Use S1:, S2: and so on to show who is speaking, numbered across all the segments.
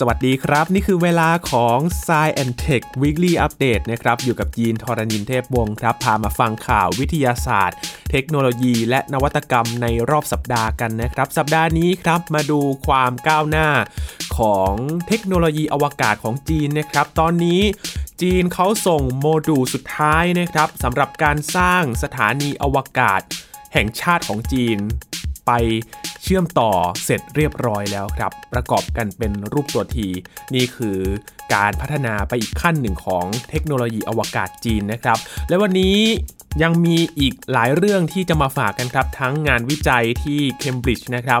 S1: สวัสดีครับ นี่คือเวลาของ s ซ and Tech Weekly Update นะครับอยู่กับยีนทรณินเทพวงศ์ครับ พามาฟังข่าววิทยาศาสตร์ เทคโนโลยี และนวัตกรรมในรอบสัปดาห์กันนะครับ สัปดาห์นี้ครับมาดูความก้าวหน้าของเทคโนโลยีอวกาศของจีนนะครับ ตอนนี้จีนเขาส่งโมดูลสุดท้ายนะครับสำหรับการสร้างสถานีอวกาศ แห่งชาติของจีนไป ชื่อมต่อเสร็จเรียบร้อยแล้วครับ ประกอบกันเป็นรูปตัวที นี่คือการพัฒนาไปอีกขั้นหนึ่งของเทคโนโลยีอวกาศจีนนะครับ และวันนี้ยังมีอีกหลายเรื่องที่จะมาฝากกันครับ ทั้งงานวิจัยที่เคมบริดจ์นะครับ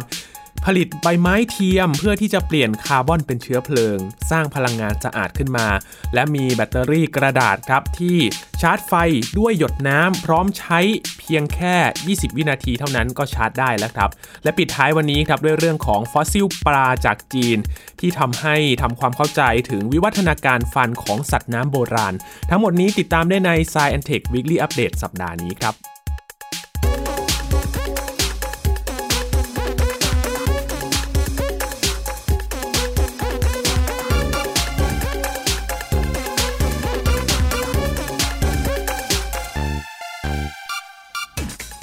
S1: ผลิตใบไม้เทียมเพื่อที่จะเปลี่ยนคาร์บอนเป็นเชื้อเพลิง สร้างพลังงานสะอาดขึ้นมา และมีแบตเตอรี่กระดาษครับที่ชาร์จไฟด้วยหยดน้ำพร้อมใช้เพียงแค่ 20 วินาทีเท่านั้นก็ชาร์จได้แล้วครับ และปิดท้ายวันนี้ครับด้วยเรื่องของฟอสซิลปลาจากจีน ที่ทำให้ทำความเข้าใจถึงวิวัฒนาการฟันของสัตว์น้ำโบราณ ทั้งหมดนี้ติดตามได้ใน Science Tech Weekly Update สัปดาห์นี้ครับ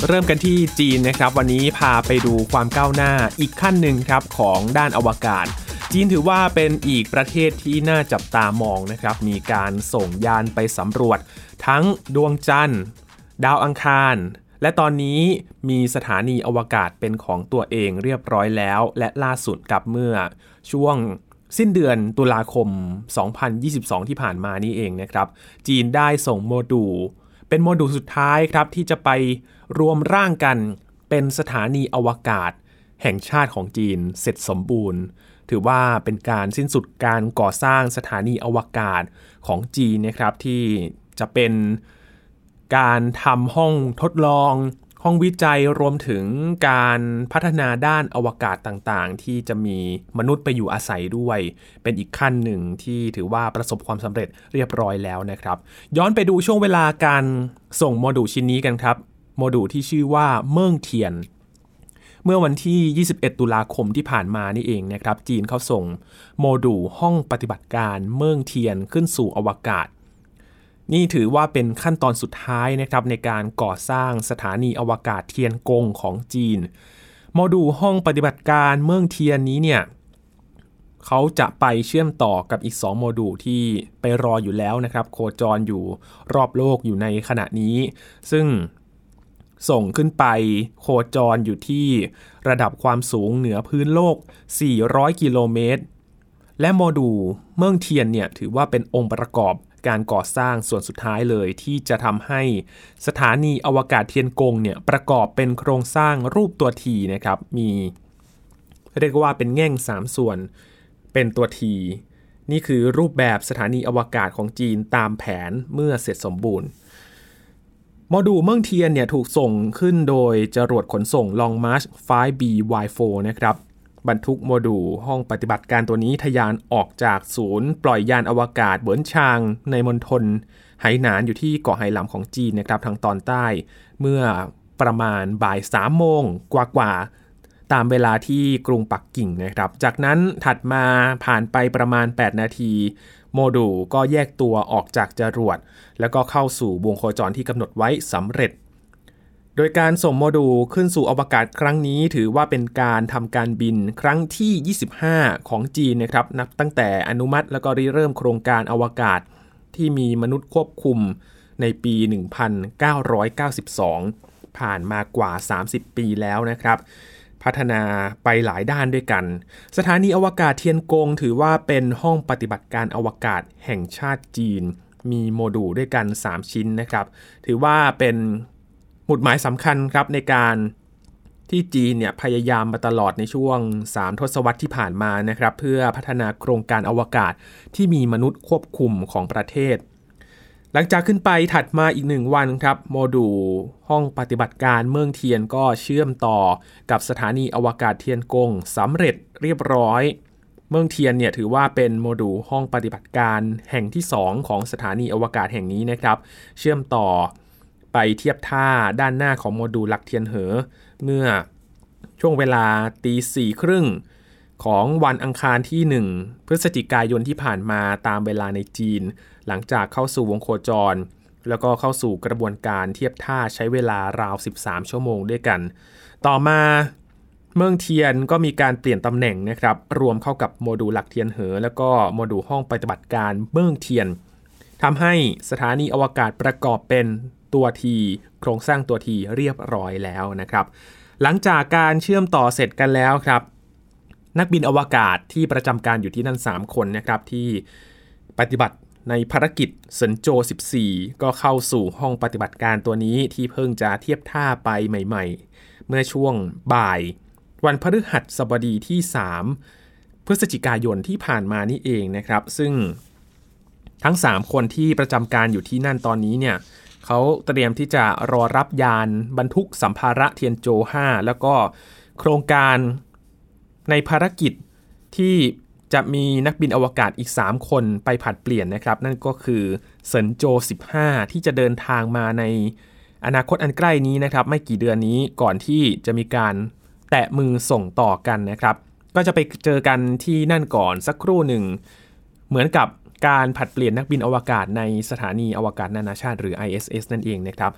S1: เริ่มกันที่จีนนะครับ วันนี้พาไปดูความก้าวหน้าอีกขั้นหนึ่งครับของด้านอวกาศ จีนถือว่าเป็นอีกประเทศที่น่าจับตามองนะครับ มีการส่งยานไปสำรวจ ทั้งดวงจันทร์ ดาวอังคาร และตอนนี้มีสถานีอวกาศเป็นของตัวเองเรียบร้อยแล้ว และล่าสุดกับเมื่อช่วงสิ้นเดือนตุลาคม 2022 ที่ผ่านมานี่เองนะครับ จีนได้ส่งโมดูล เป็นโมดูลสุดท้ายครับที่จะไปรวมร่างกันเป็นสถานีอวกาศ แห่งชาติของจีนเสร็จสมบูรณ์ ถือว่าเป็นการสิ้นสุดการก่อสร้างสถานีอวกาศของจีนนะครับที่จะเป็นการทำห้องทดลอง ห้องวิจัยรวมถึงการพัฒนาด้านอวกาศต่างๆ ที่จะมีมนุษย์ไปอยู่อาศัยด้วย เป็นอีกขั้นหนึ่งที่ถือว่าประสบความสำเร็จเรียบร้อยแล้วนะครับ ย้อนไปดูช่วงเวลาการส่งโมดูลชิ้นนี้กันครับโมดูลที่ชื่อว่าเมิงเทียน เมื่อวันที่ 21 ตุลาคมที่ผ่านมานี่เองนะครับ จีนเขาส่งโมดูลห้องปฏิบัติการเมิงเทียนขึ้นสู่อวกาศ นี่ถือว่าเป็นขั้นตอนสุดท้ายนะครับในการก่อสร้างสถานีอวกาศเทียนกงของจีน โมดูลห้องปฏิบัติการเมืองเทียนนี้เนี่ยเขาจะไปเชื่อมต่อกับอีก 2 โมดูลที่ไปรออยู่แล้วนะครับ โคจรอยู่รอบโลกอยู่ในขณะนี้ ซึ่งส่งขึ้นไปโคจรอยู่ที่ระดับความสูงเหนือพื้นโลก 400 กิโลเมตร และโมดูลเมืองเทียนเนี่ยถือว่าเป็นองค์ประกอบ การก่อสร้างส่วนสุดท้ายเลยที่จะทำให้สถานีอวกาศเทียนกงเนี่ยประกอบเป็นโครงสร้างรูปตัวทีนะครับมีเรียกว่าเป็นแง่ง 3 ส่วนเป็นตัวที นี่คือรูปแบบสถานีอวกาศของจีนตามแผนเมื่อเสร็จสมบูรณ์โมดูลเมืองเทียนเนี่ยถูกส่งขึ้นโดยจรวดขนส่ง Long March 5B Y4 นะครับ บรรทุกโมดูลห้องปฏิบัติการตัวนี้ทะยานออกจากศูนย์ ปล่อยยานอวกาศเบิร์นชาง ในมณฑลไหหนานอยู่ที่เกาะไหหลำของจีนนะครับทางตอนใต้ เมื่อประมาณบ่าย3โมงกว่าๆตามเวลาที่กรุงปักกิ่งนะครับ จากนั้นถัดมาผ่านไปประมาณ 8 นาที โมดูลก็แยกตัวออกจากจรวด แล้วก็เข้าสู่วงโคจรที่กำหนดไว้สำเร็จ โดยการส่งโมดูลขึ้นสู่อวกาศครั้งนี้ ถือว่าเป็นการทำการบินครั้งที่ 25 ของจีนนะครับนับตั้งแต่อนุมัติแล้วก็ริเริ่มโครงการอวกาศที่มีมนุษย์ควบคุมในปี 1992 ผ่านมากว่า 30 ปีแล้วนะครับ พัฒนาไปหลายด้านด้วยกัน สถานีอวกาศเทียนกงถือว่าเป็นห้องปฏิบัติการอวกาศแห่งชาติจีน มีโมดูลด้วยกัน 3 ชิ้นนะครับ ถือว่าเป็น หมุดหมายสำคัญครับในการที่จีนเนี่ยพยายามมาตลอดในช่วง 3 ทศวรรษที่ผ่านมานะครับ เพื่อพัฒนาโครงการอวกาศที่มีมนุษย์ควบคุมของประเทศ หลังจากขึ้นไปถัดมาอีกหนึ่งวันครับ โมดูลห้องปฏิบัติการเมืองเทียนก็เชื่อมต่อกับสถานีอวกาศเทียนกงสำเร็จเรียบร้อย เมืองเทียนเนี่ยถือว่าเป็นโมดูลห้องปฏิบัติการแห่งที่ 2 ของสถานีอวกาศแห่งนี้นะครับ เชื่อมต่อ ไปเทียบท่าด้านหน้าของโมดูลหลักเทียนเหอ เมื่อช่วงเวลาตีสี่ครึ่งของวันอังคารที่ 1 พฤศจิกายนที่ผ่านมาตามเวลาในจีน หลังจากเข้าสู่วงโคจร แล้วก็เข้าสู่กระบวนการเทียบท่าใช้เวลาราว 13 ชั่วโมงด้วยกัน ต่อมาเมืองเทียนก็มีการเปลี่ยนตำแหน่งนะครับ รวมเข้ากับโมดูลหลักเทียนเหอ แล้วก็โมดูลห้องปฏิบัติการเมืองเทียนทำให้สถานีอวกาศประกอบเป็น ตัวทีโครงสร้างตัวทีเรียบร้อยแล้วนะครับ หลังจากการเชื่อมต่อเสร็จกันแล้วครับ นักบินอวกาศที่ประจำการอยู่ที่นั่น 3 คนนะครับที่ปฏิบัติในภารกิจเซินโจ 14 ก็เข้าสู่ห้องปฏิบัติการตัวนี้ที่เพิ่งจะเทียบท่าไปใหม่ ๆ เมื่อช่วงบ่าย วันพฤหัสบดีที่ 3 พฤศจิกายนที่ผ่านมานี่เองนะครับ ซึ่งทั้ง 3 คนที่ประจำการอยู่ที่นั่นตอนนี้เนี่ย เขาเตรียมที่จะรอรับยานบรรทุกสัมภาระเทียนโจ 5 แล้วก็โครงการในภารกิจที่จะมีนักบินอวกาศอีก 3 คนไปผัดเปลี่ยนนะครับ นั่นก็คือเซินโจ 15 ที่จะเดินทางมาในอนาคตอันใกล้นี้นะครับ ไม่กี่เดือนนี้ก่อนที่จะมีการแตะมือส่งต่อกันนะครับ ก็จะไปเจอกันที่นั่นก่อนสักครู่หนึ่ง เหมือนกับ การผัดเปลี่ยนนักบินอวกาศในสถานีอวกาศนานาชาติหรือ ISS นั่นเองนะครับ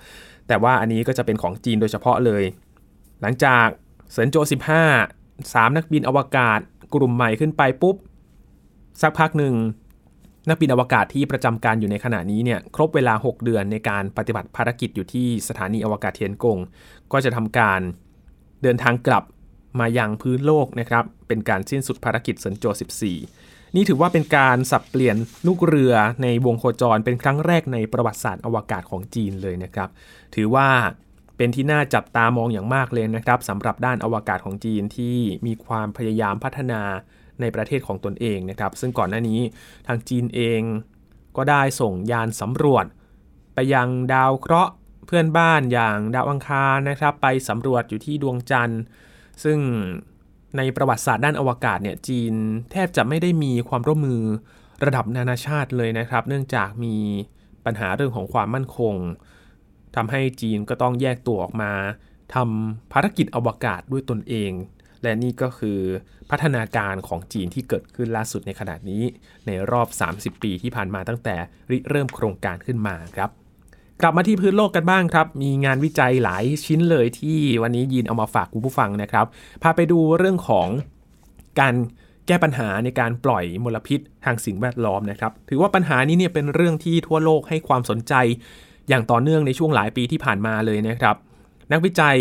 S1: แต่ว่าอันนี้ก็จะเป็นของจีนโดยเฉพาะเลย หลังจากเซินโจ 15 3 นักบินอวกาศกลุ่มใหม่ขึ้นไปปุ๊บ สักพักหนึ่งนักบินอวกาศที่ประจำการอยู่ในขณะนี้เนี่ยครบเวลา 6 เดือนในการปฏิบัติภารกิจอยู่ที่สถานีอวกาศเทียนกง ก็จะทำการเดินทางกลับมายังพื้นโลกนะครับ เป็นการสิ้นสุดภารกิจเซินโจ 14 นี่ถือว่าเป็นการสับเปลี่ยนลูกเรือในวงโคจรเป็นครั้งแรกในประวัติศาสตร์อวกาศของจีนเลยนะครับ ถือว่าเป็นที่น่าจับตามองอย่างมากเลยนะครับสำหรับด้านอวกาศของจีนที่มีความพยายามพัฒนาในประเทศของตนเองนะครับ ซึ่งก่อนหน้านี้ทางจีนเองก็ได้ส่งยานสำรวจ ไปยังดาวเคราะห์เพื่อนบ้านอย่างดาวอังคารนะครับ ไปสำรวจอยู่ที่ดวงจันทร์ ซึ่ง ในประวัติศาสตร์ด้านอวกาศเนี่ยจีนแทบจะไม่ได้มีความร่วมมือระดับนานาชาติเลยนะครับ เนื่องจากมีปัญหาเรื่องของความมั่นคงทำให้จีนก็ต้องแยกตัวออกมาทำภารกิจอวกาศด้วยตนเอง และนี่ก็คือพัฒนาการของจีนที่เกิดขึ้นล่าสุดในขณะนี้ ในรอบ 30 ปีที่ผ่านมาตั้งแต่ริเริ่มโครงการขึ้นมาครับ กลับมาที่พื้นโลกกันบ้างครับ มีงานวิจัยหลายชิ้นเลยที่วันนี้ยินเอามาฝากคุณผู้ฟังนะครับ พาไปดูเรื่องของการแก้ปัญหาในการปล่อยมลพิษทางสิ่งแวดล้อมนะครับ ถือว่าปัญหานี้เนี่ยเป็นเรื่องที่ทั่วโลกให้ความสนใจ อย่างต่อเนื่องในช่วงหลายปีที่ผ่านมาเลยนะครับ นักวิจัย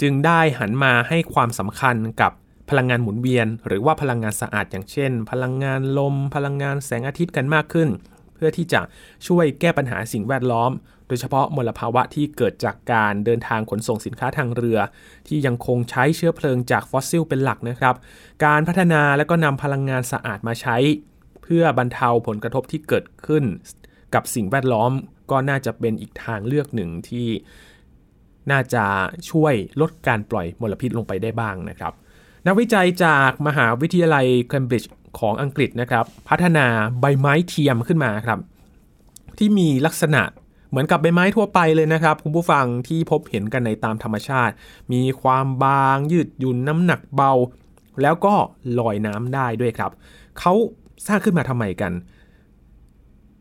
S1: จึงได้หันมาให้ความสำคัญกับพลังงานหมุนเวียน หรือว่าพลังงานสะอาดอย่างเช่น พลังงานลม พลังงานแสงอาทิตย์กันมากขึ้น เพื่อที่จะช่วยแก้ปัญหาสิ่งแวดล้อม โดยเฉพาะมลภาวะที่เกิดจากการเดินทางขนส่งสินค้าทางเรือ ที่ยังคงใช้เชื้อเพลิงจากฟอสซิลเป็นหลักนะครับ การพัฒนาและก็นำพลังงานสะอาดมาใช้ เพื่อบรรเทาผลกระทบที่เกิดขึ้น กับสิ่งแวดล้อมก็น่าจะเป็นอีกทางเลือกหนึ่งที่น่าจะช่วยลดการปล่อยมลพิษลงไปได้บ้างนะครับ นักวิจัยจากมหาวิทยาลัยเคมบริดจ์ ของอังกฤษนะครับ พัฒนาใบไม้เทียมขึ้นมาครับ ที่มีลักษณะเหมือนกับใบไม้ทั่วไปเลยนะครับ คุณผู้ฟังที่พบเห็นกันในตามธรรมชาติ มีความบางยืดหยุ่นน้ำหนักเบา แล้วก็ลอยน้ำได้ด้วยครับ เขาสร้างขึ้นมาทำไมกัน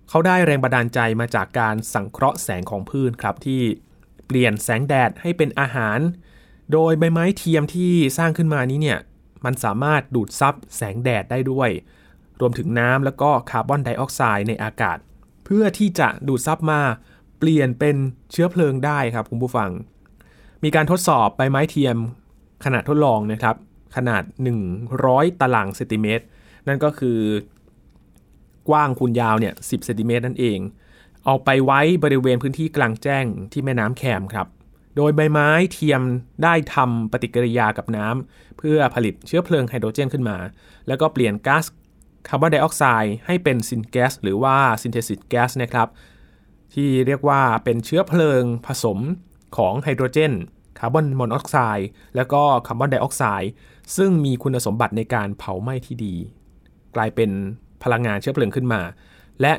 S1: เขาได้แรงบันดาลใจมาจากการสังเคราะห์แสงของพืชครับที่เปลี่ยนแสงแดดให้เป็นอาหาร โดยใบไม้เทียมที่สร้างขึ้นมานี้เนี่ย มันสามารถดูดซับแสงแดดได้ด้วย รวมถึงน้ำแล้วก็คาร์บอนไดออกไซด์ในอากาศ เพื่อที่จะดูดซับมาเปลี่ยนเป็นเชื้อเพลิงได้ครับคุณผู้ฟัง มีการทดสอบใบไม้เทียมขนาดทดลองนะครับ ขนาด 100 ตารางเซนติเมตร นั่นก็คือกว้างคูณยาวเนี่ย10เซนติเมตรนั่นเอง เอาไปไว้บริเวณพื้นที่กลางแจ้งที่แม่น้ำแคมครับ โดยใบไม้เทียมได้ทำปฏิกิริยากับน้ำเพื่อผลิตเชื้อเพลิงไฮโดรเจนขึ้นมา แล้วก็เปลี่ยนก๊าซคาร์บอนไดออกไซด์ให้เป็น syngas หรือว่า synthesis gas นะครับ ที่เรียกว่าเป็นเชื้อเพลิงผสมของไฮโดรเจนคาร์บอนมอนอกไซด์แล้วก็คาร์บอนไดออกไซด์ซึ่งมีคุณสมบัติในการเผาไหม้ที่ดี กลายเป็นพลังงานเชื้อเพลิงขึ้นมา และ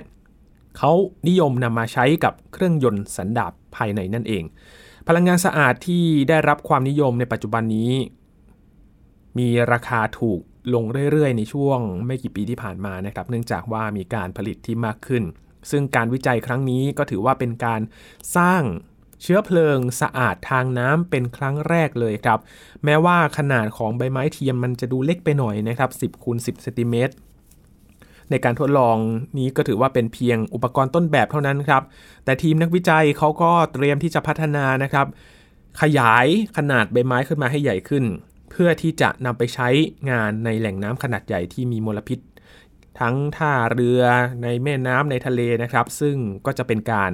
S1: เขานิยมนำมาใช้กับเครื่องยนต์สันดาปภายในนั่นเอง พลังงานสะอาดที่ได้รับความนิยมในปัจจุบันนี้ มีราคาถูกลงเรื่อยๆ ในช่วงไม่กี่ปีที่ผ่านมานะครับ เนื่องจากว่ามีการผลิตที่มากขึ้น ซึ่งการวิจัยครั้งนี้ก็ถือว่าเป็นการสร้างเชื้อเพลิงสะอาดทางน้ำเป็นครั้งแรกเลยครับ แม้ว่าขนาดของใบไม้เทียมมันจะดูเล็กไปหน่อยนะครับ 10คูณ10เซนติเมตร ในการทดลองนี้ก็ถือว่าเป็นเพียงอุปกรณ์ต้นแบบเท่านั้นครับ แต่ทีมนักวิจัยเขาก็เตรียมที่จะพัฒนานะครับ ขยายขนาดใบไม้ขึ้นมาให้ใหญ่ขึ้น เพื่อที่จะนำไปใช้งานในแหล่งน้ำขนาดใหญ่ที่มีมลพิษ ทั้งท่าเรือในแม่น้ำในทะเลนะครับ ซึ่งก็จะเป็นการ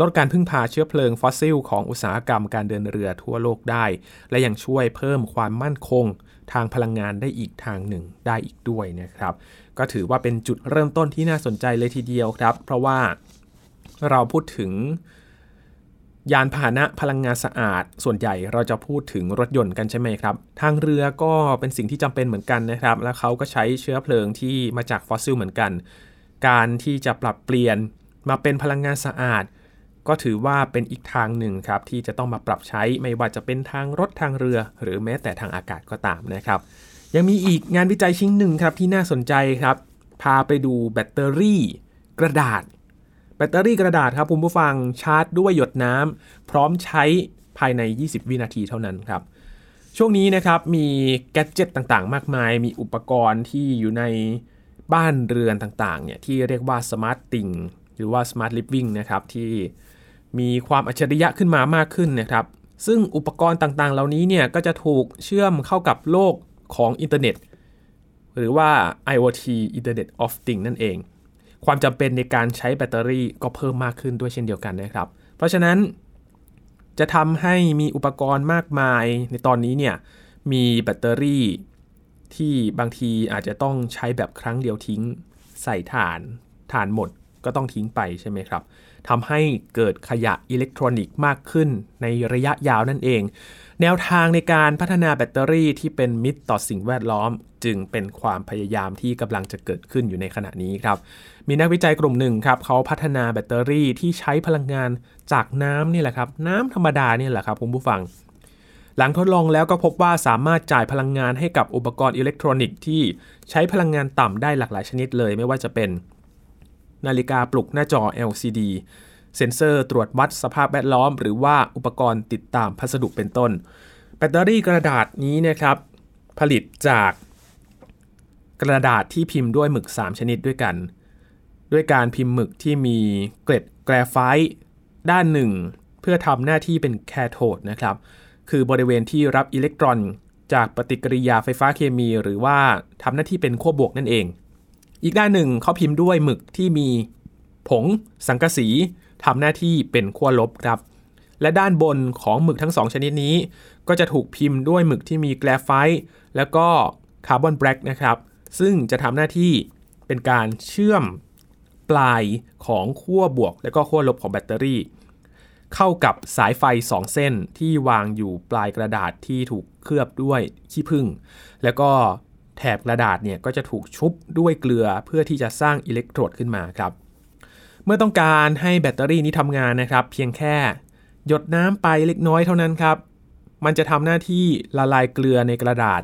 S1: ลดการพึ่งพาเชื้อเพลิงฟอสซิล ของอุตสาหกรรมการเดินเรือทั่วโลกได้ และยังช่วยเพิ่มความมั่นคง ทางพลังงานได้อีกทางหนึ่งได้อีกด้วยนะครับ ก็ถือว่าเป็นจุดเริ่มต้นที่น่าสนใจเลยทีเดียวครับ เพราะว่าเราพูดถึงยานพาหนะพลังงานสะอาด ส่วนใหญ่เราจะพูดถึงรถยนต์กันใช่ไหมครับ ทางเรือก็เป็นสิ่งที่จำเป็นเหมือนกันนะครับ และเขาก็ใช้เชื้อเพลิงที่มาจากฟอสซิลเหมือนกัน การที่จะปรับเปลี่ยนมาเป็นพลังงานสะอาด ก็ถือว่าเป็นอีกทางหนึ่งครับที่จะต้องมาปรับใช้ไม่ว่าจะเป็นทางรถทางเรือ หรือแม้แต่ทางอากาศก็ตามนะครับ ยังมีอีกงานวิจัยชิ้นหนึ่งครับที่น่าสนใจครับ พาไปดูแบตเตอรี่กระดาษ แบตเตอรี่กระดาษครับคุณผู้ฟังชาร์จด้วยหยดน้ำพร้อมใช้ภายใน 20 วินาทีเท่านั้นครับช่วงนี้นะครับมี gadget ต่างๆ มากมาย มีอุปกรณ์ที่อยู่ในบ้านเรือนต่างๆเนี่ยที่เรียกว่า smart thingหรือว่า smart living นะครับที่ มีความอัจฉริยะขึ้นมามากขึ้นนะครับ ซึ่งอุปกรณ์ต่างๆ เหล่านี้เนี่ยก็จะถูกเชื่อมเข้ากับโลกของอินเทอร์เน็ต หรือว่า IoT Internet of Things นั่นเอง ความจำเป็นในการใช้แบตเตอรี่ก็เพิ่มมากขึ้นด้วยเช่นเดียวกันนะครับ เพราะฉะนั้นจะทำให้มีอุปกรณ์มากมายในตอนนี้เนี่ยมีแบตเตอรี่ที่บางทีอาจจะต้องใช้แบบครั้งเดียวทิ้ง ใส่ถ่านถ่านหมดก็ต้องทิ้งไปใช่ไหมครับ ทำให้เกิดขยะอิเล็กทรอนิกส์มากขึ้นในระยะยาวนั่นเอง แนวทางในการพัฒนาแบตเตอรี่ที่เป็นมิตรต่อสิ่งแวดล้อม จึงเป็นความพยายามที่กำลังจะเกิดขึ้นอยู่ในขณะนี้ครับ มีนักวิจัยกลุ่มหนึ่งครับเขาพัฒนาแบตเตอรี่ที่ใช้พลังงานจากน้ำนี่แหละครับน้ำธรรมดานี่แหละครับคุณผู้ฟังหลังทดลองแล้วก็พบว่าสามารถจ่ายพลังงานให้กับอุปกรณ์อิเล็กทรอนิกส์ที่ใช้พลังงานต่ำได้หลากหลายชนิดเลย ไม่ว่าจะเป็น นาฬิกาปลุกหน้าจอ LCD เซ็นเซอร์ตรวจวัดสภาพแวดล้อม หรือว่าอุปกรณ์ติดตามพัสดุเป็นต้น แบตเตอรี่กระดาษนี้นะครับ ผลิตจากกระดาษที่พิมพ์ด้วยหมึก 3 ชนิดด้วยกัน ด้วยการพิมพ์หมึกที่มีเกล็ดแกรไฟต์ด้านหนึ่ง เพื่อทำหน้าที่เป็นแคโทดนะครับ คือบริเวณที่รับอิเล็กตรอน จากปฏิกิริยาไฟฟ้าเคมี หรือว่าทำหน้าที่เป็นขั้วบวกนั่นเอง อีกด้านหนึ่งเขาพิมพ์ด้วยหมึกที่มีผงสังกะสีทำหน้าที่เป็นขั้วลบครับ และด้านบนของหมึกทั้งสองชนิดนี้ ก็จะถูกพิมพ์ด้วยหมึกที่มีแกลไฟต์แล้วก็คาร์บอนแบล็กนะครับ ซึ่งจะทำหน้าที่เป็นการเชื่อมปลายของขั้วบวก และก็ขั้วลบของแบตเตอรี่ เข้ากับสายไฟ 2 เส้นที่วางอยู่ปลายกระดาษที่ถูกเคลือบด้วยขี้ผึ้งแล้วก็ แถบกระดาษเนี่ยก็จะถูกชุบด้วยเกลือเพื่อที่จะสร้างอิเล็กโทรดขึ้นมาครับ เมื่อต้องการให้แบตเตอรี่นี้ทำงานนะครับ เพียงแค่หยดน้ำไปเล็กน้อยเท่านั้นครับ มันจะทำหน้าที่ละลายเกลือในกระดาษ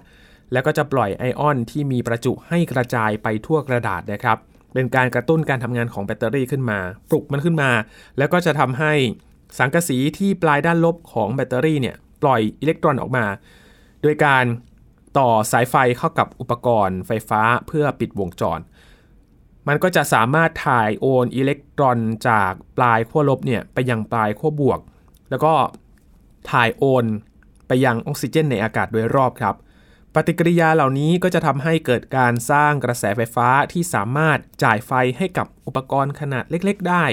S1: แล้วก็จะปล่อยไอออนที่มีประจุให้กระจายไปทั่วกระดาษนะครับ เป็นการกระตุ้นการทำงานของแบตเตอรี่ขึ้นมา ปลุกมันขึ้นมา แล้วก็จะทำให้สังกะสีที่ปลายด้านลบของแบตเตอรี่เนี่ยปล่อยอิเล็กตรอนออกมา โดยการ ต่อสายไฟเข้ากับอุปกรณ์ไฟฟ้าเพื่อปิดวงจร มันก็จะสามารถถ่ายโอนอิเล็กตรอนจากปลายขั้วลบเนี่ยไปยังปลายขั้วบวก แล้วก็ถ่ายโอนไปยังออกซิเจนในอากาศโดยรอบครับ ปฏิกิริยาเหล่านี้ก็จะทำให้เกิดการสร้างกระแสไฟฟ้าที่สามารถจ่ายไฟให้กับอุปกรณ์ขนาดเล็ก ๆ ได้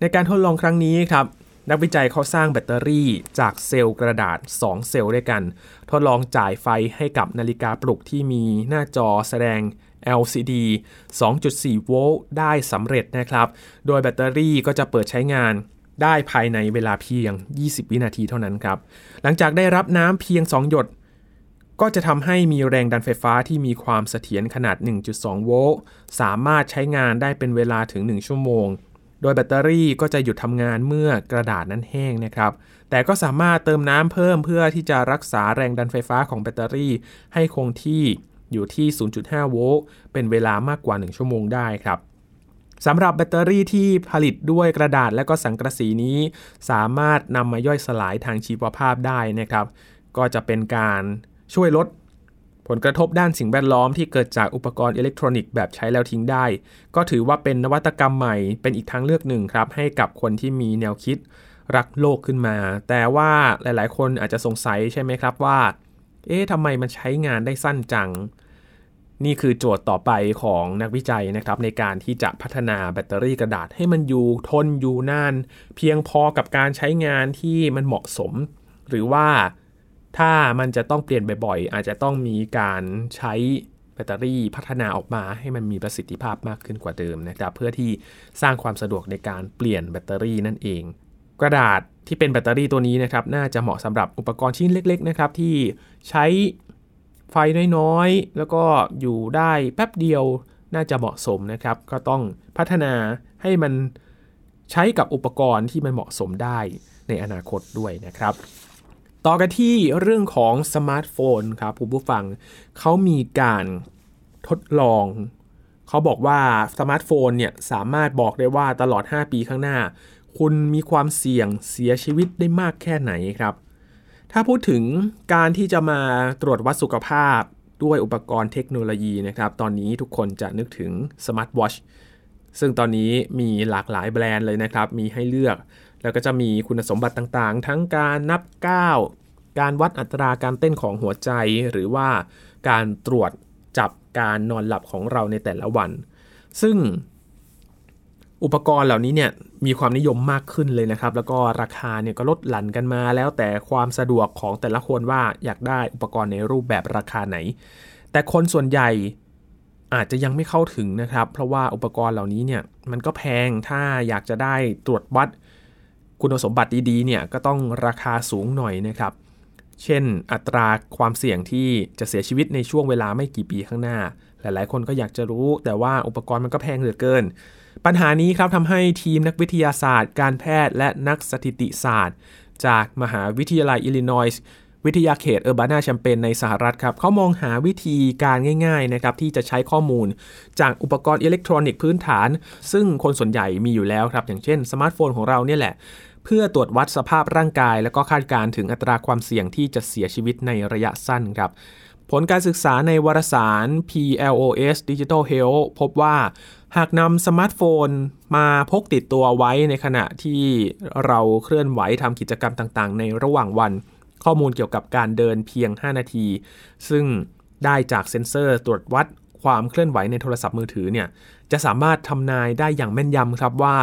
S1: ในการทดลองครั้งนี้ครับ นักวิจัยเขาสร้างแบตเตอรี่จากเซลล์กระดาษ 2 เซลล์ด้วยกัน ทดลองจ่ายไฟให้กับนาฬิกาปลุกที่มีหน้าจอแสดง LCD 2.4 โวลต์ได้สำเร็จนะครับ โดยแบตเตอรี่ก็จะเปิดใช้งานได้ภายในเวลาเพียง 20 วินาทีเท่านั้นครับ หลังจากได้รับน้ำเพียง 2 หยด ก็จะทำให้มีแรงดันไฟฟ้าที่มีความเสถียรขนาด 1.2 โวลต์ สามารถใช้งานได้เป็นเวลาถึง 1 ชั่วโมง โดยแบตเตอรี่ก็จะหยุดทำงานเมื่อกระดาษนั้นแห้งนะครับ แต่ก็สามารถเติมน้ำเพิ่มเพื่อที่จะรักษาแรงดันไฟฟ้าของแบตเตอรี่ ให้คงที่อยู่ที่ 0.5 โวลต์ เป็นเวลามากกว่า 1 ชั่วโมงได้ครับสำหรับแบตเตอรี่ที่ผลิตด้วยกระดาษและก็สังกะสีนี้ สามารถนำมาย่อยสลายทางชีวภาพได้นะครับ ก็จะเป็นการช่วยลด ผลกระทบด้านสิ่งแวดล้อมที่เกิดจากอุปกรณ์อิเล็กทรอนิกส์แบบใช้แล้วทิ้งได้ ก็ถือว่าเป็นนวัตกรรมใหม่เป็นอีกทางเลือกหนึ่งครับ ให้กับคนที่มีแนวคิดรักโลกขึ้นมา แต่ว่าหลายๆ คนอาจจะสงสัยใช่ไหมครับว่า เอ๊ะทำไมมันใช้งานได้สั้นจัง นี่คือโจทย์ต่อไปของนักวิจัยนะครับ ในการที่จะพัฒนาแบตเตอรี่กระดาษให้มันอยู่ทนอยู่นาน เพียงพอกับการใช้งานที่มันเหมาะสม หรือว่า ถ้ามันจะต้องเปลี่ยนบ่อยๆ อาจจะต้องมีการใช้แบตเตอรี่พัฒนาออกมาให้มันมีประสิทธิภาพมากขึ้นกว่าเดิมนะครับ เพื่อที่สร้างความสะดวกในการเปลี่ยนแบตเตอรี่นั่นเอง กระดาษที่เป็นแบตเตอรี่ตัวนี้นะครับ น่าจะเหมาะสำหรับอุปกรณ์ชิ้นเล็ก ๆ นะครับ ที่ใช้ไฟน้อยๆ แล้วก็อยู่ได้แป๊บเดียวน่าจะเหมาะสมนะครับ ก็ต้องพัฒนาให้มันใช้กับอุปกรณ์ที่มันเหมาะสมได้ในอนาคตด้วยนะครับ ต่อกันที่เรื่องของสมาร์ทโฟนครับคุณผู้ฟังเขามีการทดลอง เขาบอกว่าสมาร์ทโฟนเนี่ยสามารถบอกได้ว่าตลอด 5 ปีข้างหน้า คุณมีความเสี่ยงเสียชีวิตได้มากแค่ไหนครับ ถ้าพูดถึงการที่จะมาตรวจวัดสุขภาพด้วยอุปกรณ์เทคโนโลยีนะครับ ตอนนี้ทุกคนจะนึกถึงสมาร์ทวอช ซึ่งตอนนี้มีหลากหลายแบรนด์เลยนะครับ มีให้เลือก แล้วก็จะมีคุณสมบัติต่างๆ ทั้งการนับก้าวการวัดอัตราการเต้นของหัวใจ หรือว่าการตรวจจับการนอนหลับของเราในแต่ละวัน ซึ่งอุปกรณ์เหล่านี้เนี่ยมีความนิยมมากขึ้นเลยนะครับ แล้วก็ราคาเนี่ยก็ลดหลั่นกันมาแล้วแต่ความสะดวกของแต่ละคนว่าอยากได้อุปกรณ์ในรูปแบบราคาไหน แต่คนส่วนใหญ่ อาจจะยังไม่เข้าถึงนะครับ เพราะว่าอุปกรณ์เหล่านี้เนี่ยมันก็แพงถ้าอยากจะได้ตรวจวัดคุณสมบัติดีๆเนี่ยก็ต้องราคาสูงหน่อยนะครับ เช่น อัตราความเสี่ยงที่จะเสียชีวิตในช่วงเวลาไม่กี่ปีข้างหน้า หลายๆ คนก็อยากจะรู้ แต่ว่าอุปกรณ์มันก็แพงเหลือเกิน ปัญหานี้ครับทำให้ทีมนักวิทยาศาสตร์ การแพทย์และนักสถิติศาสตร์ จากมหาวิทยาลัยอิลลินอยส์ วิทยาเขตเออร์บานาแชมเปญในสหรัฐครับเขามองหาวิธีการง่ายๆนะครับที่จะใช้ข้อมูลจากอุปกรณ์อิเล็กทรอนิกส์พื้นฐาน ซึ่งคนส่วนใหญ่มีอยู่แล้วครับ อย่างเช่นสมาร์ทโฟนของเราเนี่ยแหละ เพื่อตรวจวัดสภาพร่างกาย และก็คาดการณ์ถึงอัตราความเสี่ยงที่จะเสียชีวิตในระยะสั้นครับผลการศึกษาในวารสาร PLOS Digital Health พบว่าหากนำสมาร์ทโฟนมาพกติดตัวไว้ในขณะที่เราเคลื่อนไหวทำกิจกรรมต่างๆ ในระหว่างวัน ข้อมูลเกี่ยวกับการเดินเพียง 5 นาที ซึ่งได้จากเซ็นเซอร์ตรวจวัดความเคลื่อนไหวในโทรศัพท์มือถือเนี่ยจะสามารถทำนายได้อย่างแม่นยำครับว่า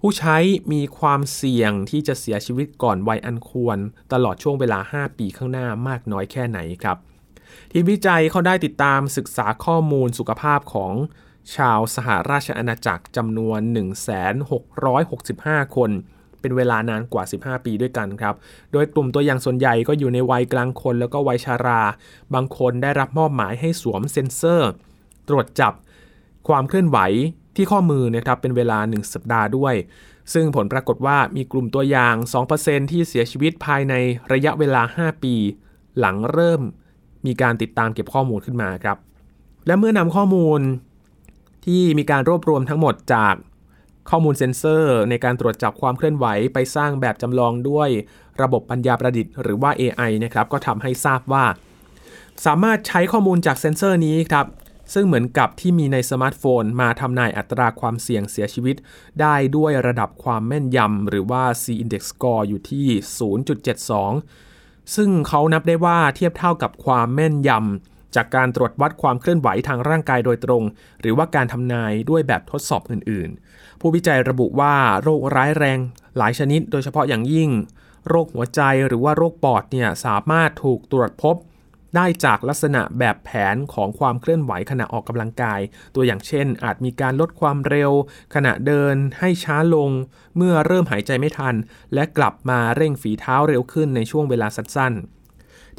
S1: ผู้ใช้มีความเสี่ยงที่จะเสียชีวิตก่อนวัยอันควร ตลอดช่วงเวลา 5 ปีข้างหน้ามากน้อยแค่ไหนครับ ทีมวิจัยเขาได้ติดตามศึกษาข้อมูลสุขภาพของชาวสหราชอาณาจักรจำนวน 1,665 คน เป็นเวลานานกว่า 15 ปีด้วยกันครับ โดยกลุ่มตัวอย่างส่วนใหญ่ก็อยู่ในวัยกลางคนแล้วก็วัยชารา บางคนได้รับมอบหมายให้สวมเซ็นเซอร์ ตรวจจับความเคลื่อนไหวที่ข้อมือนะครับเป็นเวลา 1 สัปดาห์ด้วย ซึ่งผลปรากฏว่ามีกลุ่มตัวอย่าง 2%ที่เสียชีวิตภายในระยะเวลา 5 ปี หลังเริ่มมีการติดตามเก็บข้อมูลขึ้นมาครับ และเมื่อนำข้อมูลที่มีการรวบรวมทั้งหมดจาก ข้อมูลเซ็นเซอร์ ในการตรวจจับความเคลื่อนไหวไปสร้างแบบจำลองด้วยระบบปัญญาประดิษฐ์หรือว่า AI นะครับก็ทำให้ทราบว่า สามารถใช้ข้อมูลจากเซ็นเซอร์นี้ครับซึ่งเหมือนกับที่มีในสมาร์ทโฟน มาทำนายอัตราความเสี่ยงเสียชีวิต ได้ด้วยระดับความแม่นยำหรือว่า C index score อยู่ที่ 0.72 ซึ่งเขานับได้ว่าเทียบเท่ากับความแม่นยำ จากการตรวจวัดความเคลื่อนไหวทางร่างกายโดยตรง หรือว่าการทำนายด้วยแบบทดสอบอื่นๆ ผู้วิจัยระบุว่าโรคร้ายแรงหลายชนิด โดยเฉพาะอย่างยิ่ง โรคหัวใจหรือว่าโรคปอดเนี่ยสามารถถูกตรวจพบ ได้จากลักษณะแบบแผนของความเคลื่อนไหวขณะออกกำลังกาย ตัวอย่างเช่น อาจมีการลดความเร็ว ขณะเดินให้ช้าลง เมื่อเริ่มหายใจไม่ทัน และกลับมาเร่งฝีเท้าเร็วขึ้นในช่วงเวลาสั้นๆ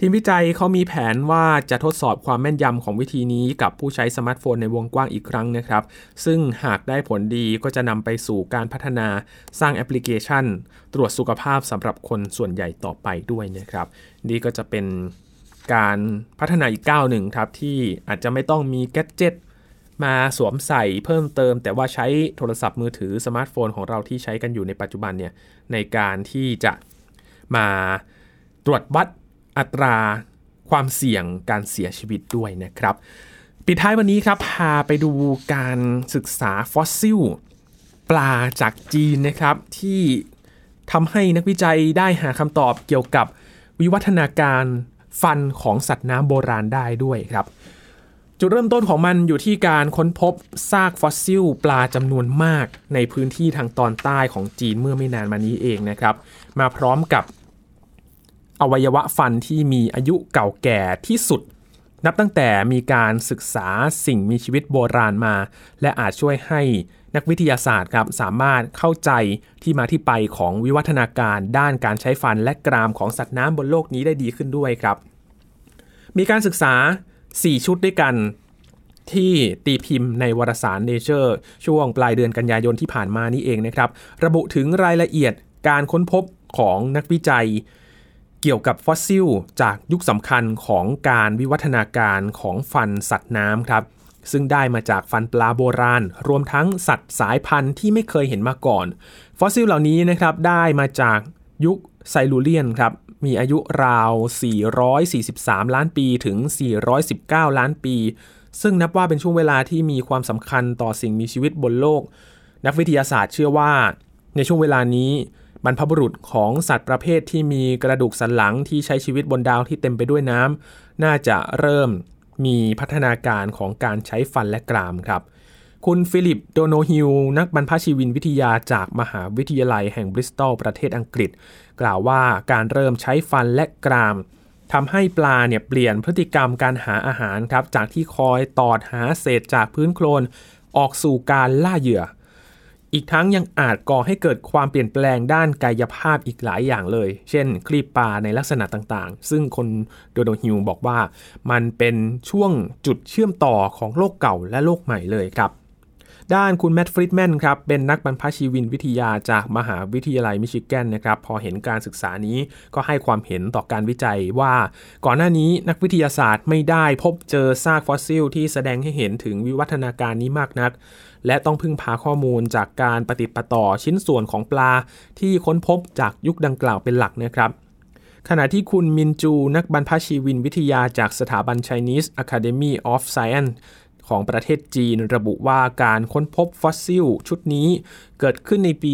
S1: ทีมวิจัยเขามีแผนว่าจะทดสอบความแม่นยำของวิธีนี้กับผู้ใช้สมาร์ทโฟนในวงกว้างอีกครั้งนะครับ ซึ่งหากได้ผลดีก็จะนำไปสู่การพัฒนาสร้างแอปพลิเคชัน ตรวจสุขภาพสำหรับคนส่วนใหญ่ต่อไปด้วยนะครับ นี่ก็จะเป็นการพัฒนาอีกก้าวหนึ่งครับที่อาจจะไม่ต้องมี gadget มาสวมใส่เพิ่มเติม แต่ว่าใช้โทรศัพท์มือถือสมาร์ทโฟนของเราที่ใช้กันอยู่ในปัจจุบันเนี่ยในการที่จะมาตรวจวัด อัตราความเสี่ยงการเสียชีวิตด้วยนะครับ ปิดท้ายวันนี้ครับพาไปดูการศึกษาฟอสซิล ปลาจากจีนนะครับ ที่ทำให้นักวิจัยได้หาคำตอบเกี่ยวกับวิวัฒนาการฟันของสัตว์น้ำโบราณได้ด้วยครับ จุดเริ่มต้นของมันอยู่ที่การค้นพบซากฟอสซิล ปลาจำนวนมากในพื้นที่ทางตอนใต้ของจีนเมื่อไม่นานมานี้เองนะครับ มาพร้อมกับ อวัยวะฟันที่มีอายุเก่าแก่ที่สุด นับตั้งแต่มีการศึกษาสิ่งมีชีวิตโบราณมา และอาจช่วยให้นักวิทยาศาสตร์ครับสามารถเข้าใจที่มาที่ไปของวิวัฒนาการด้านการใช้ฟันและกรามของสัตว์น้ำบนโลกนี้ได้ดีขึ้นด้วยครับ มีการศึกษา 4 ชุดด้วยกันที่ตีพิมพ์ในวารสาร Nature ช่วงปลายเดือนกันยายนที่ผ่านมานี้เองนะครับ ระบุถึงรายละเอียดการค้นพบของนักวิจัย เกี่ยวกับฟอสซิลจากยุคสำคัญของการวิวัฒนาการของฟันสัตว์น้ำครับ ซึ่งได้มาจากฟันปลาโบราณ รวมทั้งสัตว์สายพันธุ์ที่ไม่เคยเห็นมาก่อน ฟอสซิลเหล่านี้นะครับได้มาจากยุคไซลูเรียนครับมีอายุราว 443 ล้านปีถึง 419 ล้านปี ซึ่งนับว่าเป็นช่วงเวลาที่มีความสำคัญต่อสิ่งมีชีวิตบนโลก นักวิทยาศาสตร์เชื่อว่า ในช่วงเวลานี้ บรรพบุรุษของสัตว์ประเภทที่มีกระดูกสันหลังที่ใช้ชีวิตบนดาวที่เต็มไปด้วยน้ำน่าจะเริ่มมีพัฒนาการของการใช้ฟันและกรามครับ คุณฟิลิปโดโนฮิลนักบรรพชีวินวิทยาจากมหาวิทยาลัยแห่งบริสตอลประเทศอังกฤษ กล่าวว่าการเริ่มใช้ฟันและกรามทำให้ปลาเนี่ยเปลี่ยนพฤติกรรมการหาอาหารครับ จากที่คอยตอดหาเศษจากพื้นโคลนออกสู่การล่าเหยื่อ อีกทั้งยังอาจก่อให้เกิดความเปลี่ยนแปลงด้านกายภาพอีกหลายอย่างเลย เช่น คลีปปลาในลักษณะต่างๆ ซึ่งคนโดโนฮิวบอกว่า มันเป็นช่วงจุดเชื่อมต่อของโลกเก่าและโลกใหม่เลยครับ ด้านคุณแมทฟริดแมนครับเป็นนักบรรพชีวินวิทยาจากมหาวิทยาลัยมิชิแกนนะครับพอเห็นการศึกษานี้ก็ให้ความเห็นต่อการวิจัยว่า ก่อนหน้านี้นักวิทยาศาสตร์ไม่ได้พบเจอซากฟอสซิลที่แสดงให้เห็นถึงวิวัฒนาการนี้มากนัก และต้องพึ่งพาข้อมูลจากการปะติดปะต่อชิ้นส่วนของปลา ที่ค้นพบจากยุคดังกล่าวเป็นหลักนะครับขณะที่คุณมินจูนักบรรพชีวินวิทยาจากสถาบัน Chinese Academy of Science ของประเทศจีนระบุว่าการค้นพบฟอสซิลชุดนี้เกิดขึ้นในปี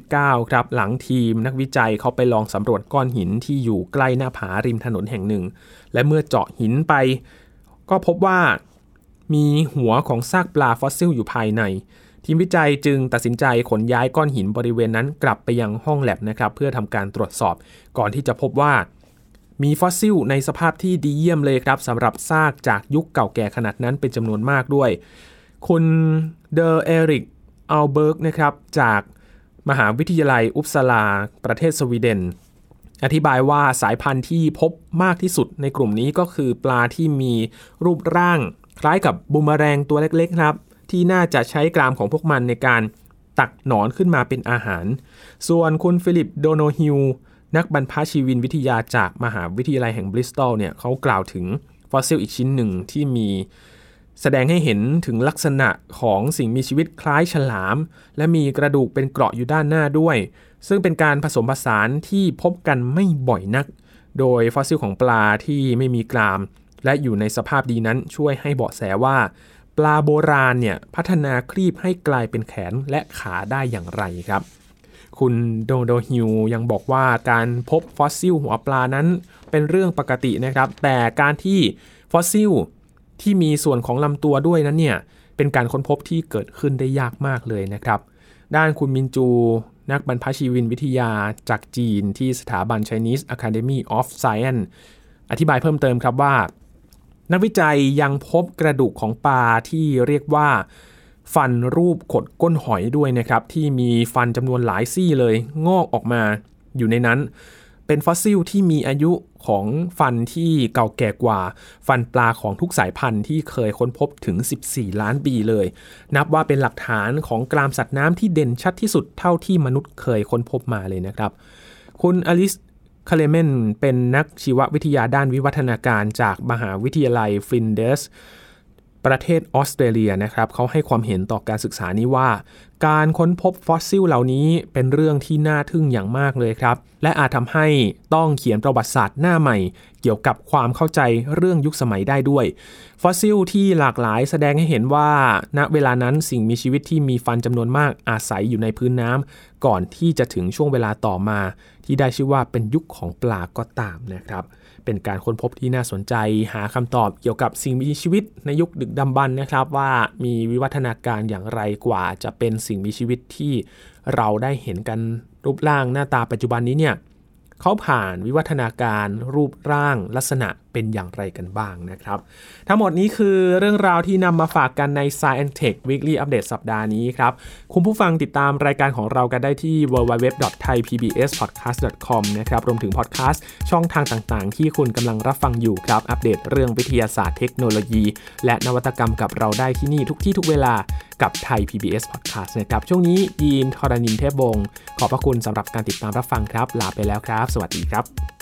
S1: 2019 ครับ หลังทีมนักวิจัยเขาไปลองสำรวจก้อนหินที่อยู่ใกล้หน้าผาริมถนนแห่งหนึ่ง และเมื่อเจาะหินไป ก็พบว่ามีหัวของซากปลาฟอสซิลอยู่ภายใน ทีมวิจัยจึงตัดสินใจขนย้ายก้อนหินบริเวณนั้นกลับไปยังห้องแล็บนะครับ เพื่อทำการตรวจสอบก่อนที่จะพบว่า มีฟอสซิลในสภาพที่ดีเยี่ยมเลยครับสำหรับซากจากยุคเก่าแก่ขนาดนั้นเป็นจำนวนมากด้วย คุณเดอเอริกอัลเบิร์กนะครับจากมหาวิทยาลัยอุปซอลา ประเทศสวีเดน อธิบายว่าสายพันธุ์ที่พบมากที่สุดในกลุ่มนี้ก็คือปลาที่มีรูปร่าง คล้ายกับบูมเมอแรงตัวเล็กๆครับ ที่น่าจะใช้กรามของพวกมันในการตักหนอนขึ้นมาเป็นอาหาร ส่วนคุณฟิลิปโดโนฮิว นักบรรพชีวินวิทยาจากมหาวิทยาลัยแห่งบริสตอลเนี่ยเขากล่าวถึงฟอสซิลอีกชิ้นหนึ่งที่มีแสดงให้เห็นถึงลักษณะของสิ่งมีชีวิตคล้ายฉลาม และมีกระดูกเป็นเกราะอยู่ด้านหน้าด้วย ซึ่งเป็นการผสมผสานที่พบกันไม่บ่อยนัก โดยฟอสซิลของปลาที่ไม่มีกราม และอยู่ในสภาพดีนั้นช่วยให้เบาะแสว่า ปลาโบราณเนี่ยพัฒนาครีบให้กลายเป็นแขนและขาได้อย่างไรครับ คุณโดโนฮิวยังบอกว่าการพบฟอสซิลหัวปลานั้นเป็นเรื่องปกตินะครับ แต่การที่ฟอสซิลที่มีส่วนของลำตัวด้วยนั้นเนี่ยเป็นการค้นพบที่เกิดขึ้นได้ยากมากเลยนะครับ ด้านคุณมินจูนักบรรพชีวินวิทยาจากจีนที่สถาบัน Chinese Academy of Science อธิบายเพิ่มเติมครับว่า นักวิจัยยังพบกระดูกของปลาที่เรียกว่า ฟันรูปขดก้นหอยด้วยนะครับ ที่มีฟันจำนวนหลายซี่เลย งอกออกมาอยู่ในนั้น เป็นฟอสซิลที่มีอายุของฟันที่เก่าแก่กว่า ฟันปลาของทุกสายพันธุ์ที่เคยค้นพบถึง 14 ล้านปีเลย นับว่าเป็นหลักฐานของกรามสัตว์น้ำที่เด่นชัดที่สุดเท่าที่มนุษย์เคยค้นพบมาเลยนะครับ คุณอลิสคาเลเมนเป็นนักชีววิทยาด้านวิวัฒนาการจากมหาวิทยาลัยฟลินเดอร์ส ประเทศออสเตรเลียนะครับเขาให้ความเห็นต่อการศึกษานี้ว่า การค้นพบฟอสซิลเหล่านี้เป็นเรื่องที่น่าทึ่งอย่างมากเลยครับ และอาจทำให้ต้องเขียนประวัติศาสตร์หน้าใหม่ เกี่ยวกับความเข้าใจเรื่องยุคสมัยได้ด้วย ฟอสซิลที่หลากหลายแสดงให้เห็นว่า ณเวลานั้นสิ่งมีชีวิตที่มีฟันจำนวนมากอาศัยอยู่ในพื้นน้ำก่อนที่จะถึงช่วงเวลาต่อมา ที่ได้ชื่อว่าเป็นยุคของปลาก็ตามนะครับ เป็นการค้นพบที่น่าสนใจ หาคำตอบเกี่ยวกับสิ่งมีชีวิตในยุคดึกดำบรรนะครับ ว่ามีวิวัฒนาการอย่างไรกว่าจะเป็นสิ่งมีชีวิตที่เราได้เห็นกันรูปร่างหน้าตาปัจจุบันนี้เนี่ยเขาผ่านวิวัฒนาการรูปร่างลักษณะเป็นอย่างไรกันบ้างนะครับ ทั้งหมดนี้คือเรื่องราวที่นำมาฝากกันใน Science Tech Weekly Update สัปดาห์นี้ครับ คุณผู้ฟังติดตามรายการของเรากันได้ที่ www.thaipbspodcast.com นะครับ รวมถึงพอดแคสต์ช่องทางต่างๆ ที่คุณกำลังรับฟังอยู่ครับ อัปเดตเรื่องวิทยาศาสตร์เทคโนโลยี และนวัตกรรมกับเราได้ที่นี่ทุกที่ทุกเวลากับไทย PBS Podcast นะครับ ช่วงนี้ยีนทรณินเทพวงศ์ขอบพระคุณสำหรับการติดตามรับฟังครับ ลาไปแล้วครับ สวัสดีครับ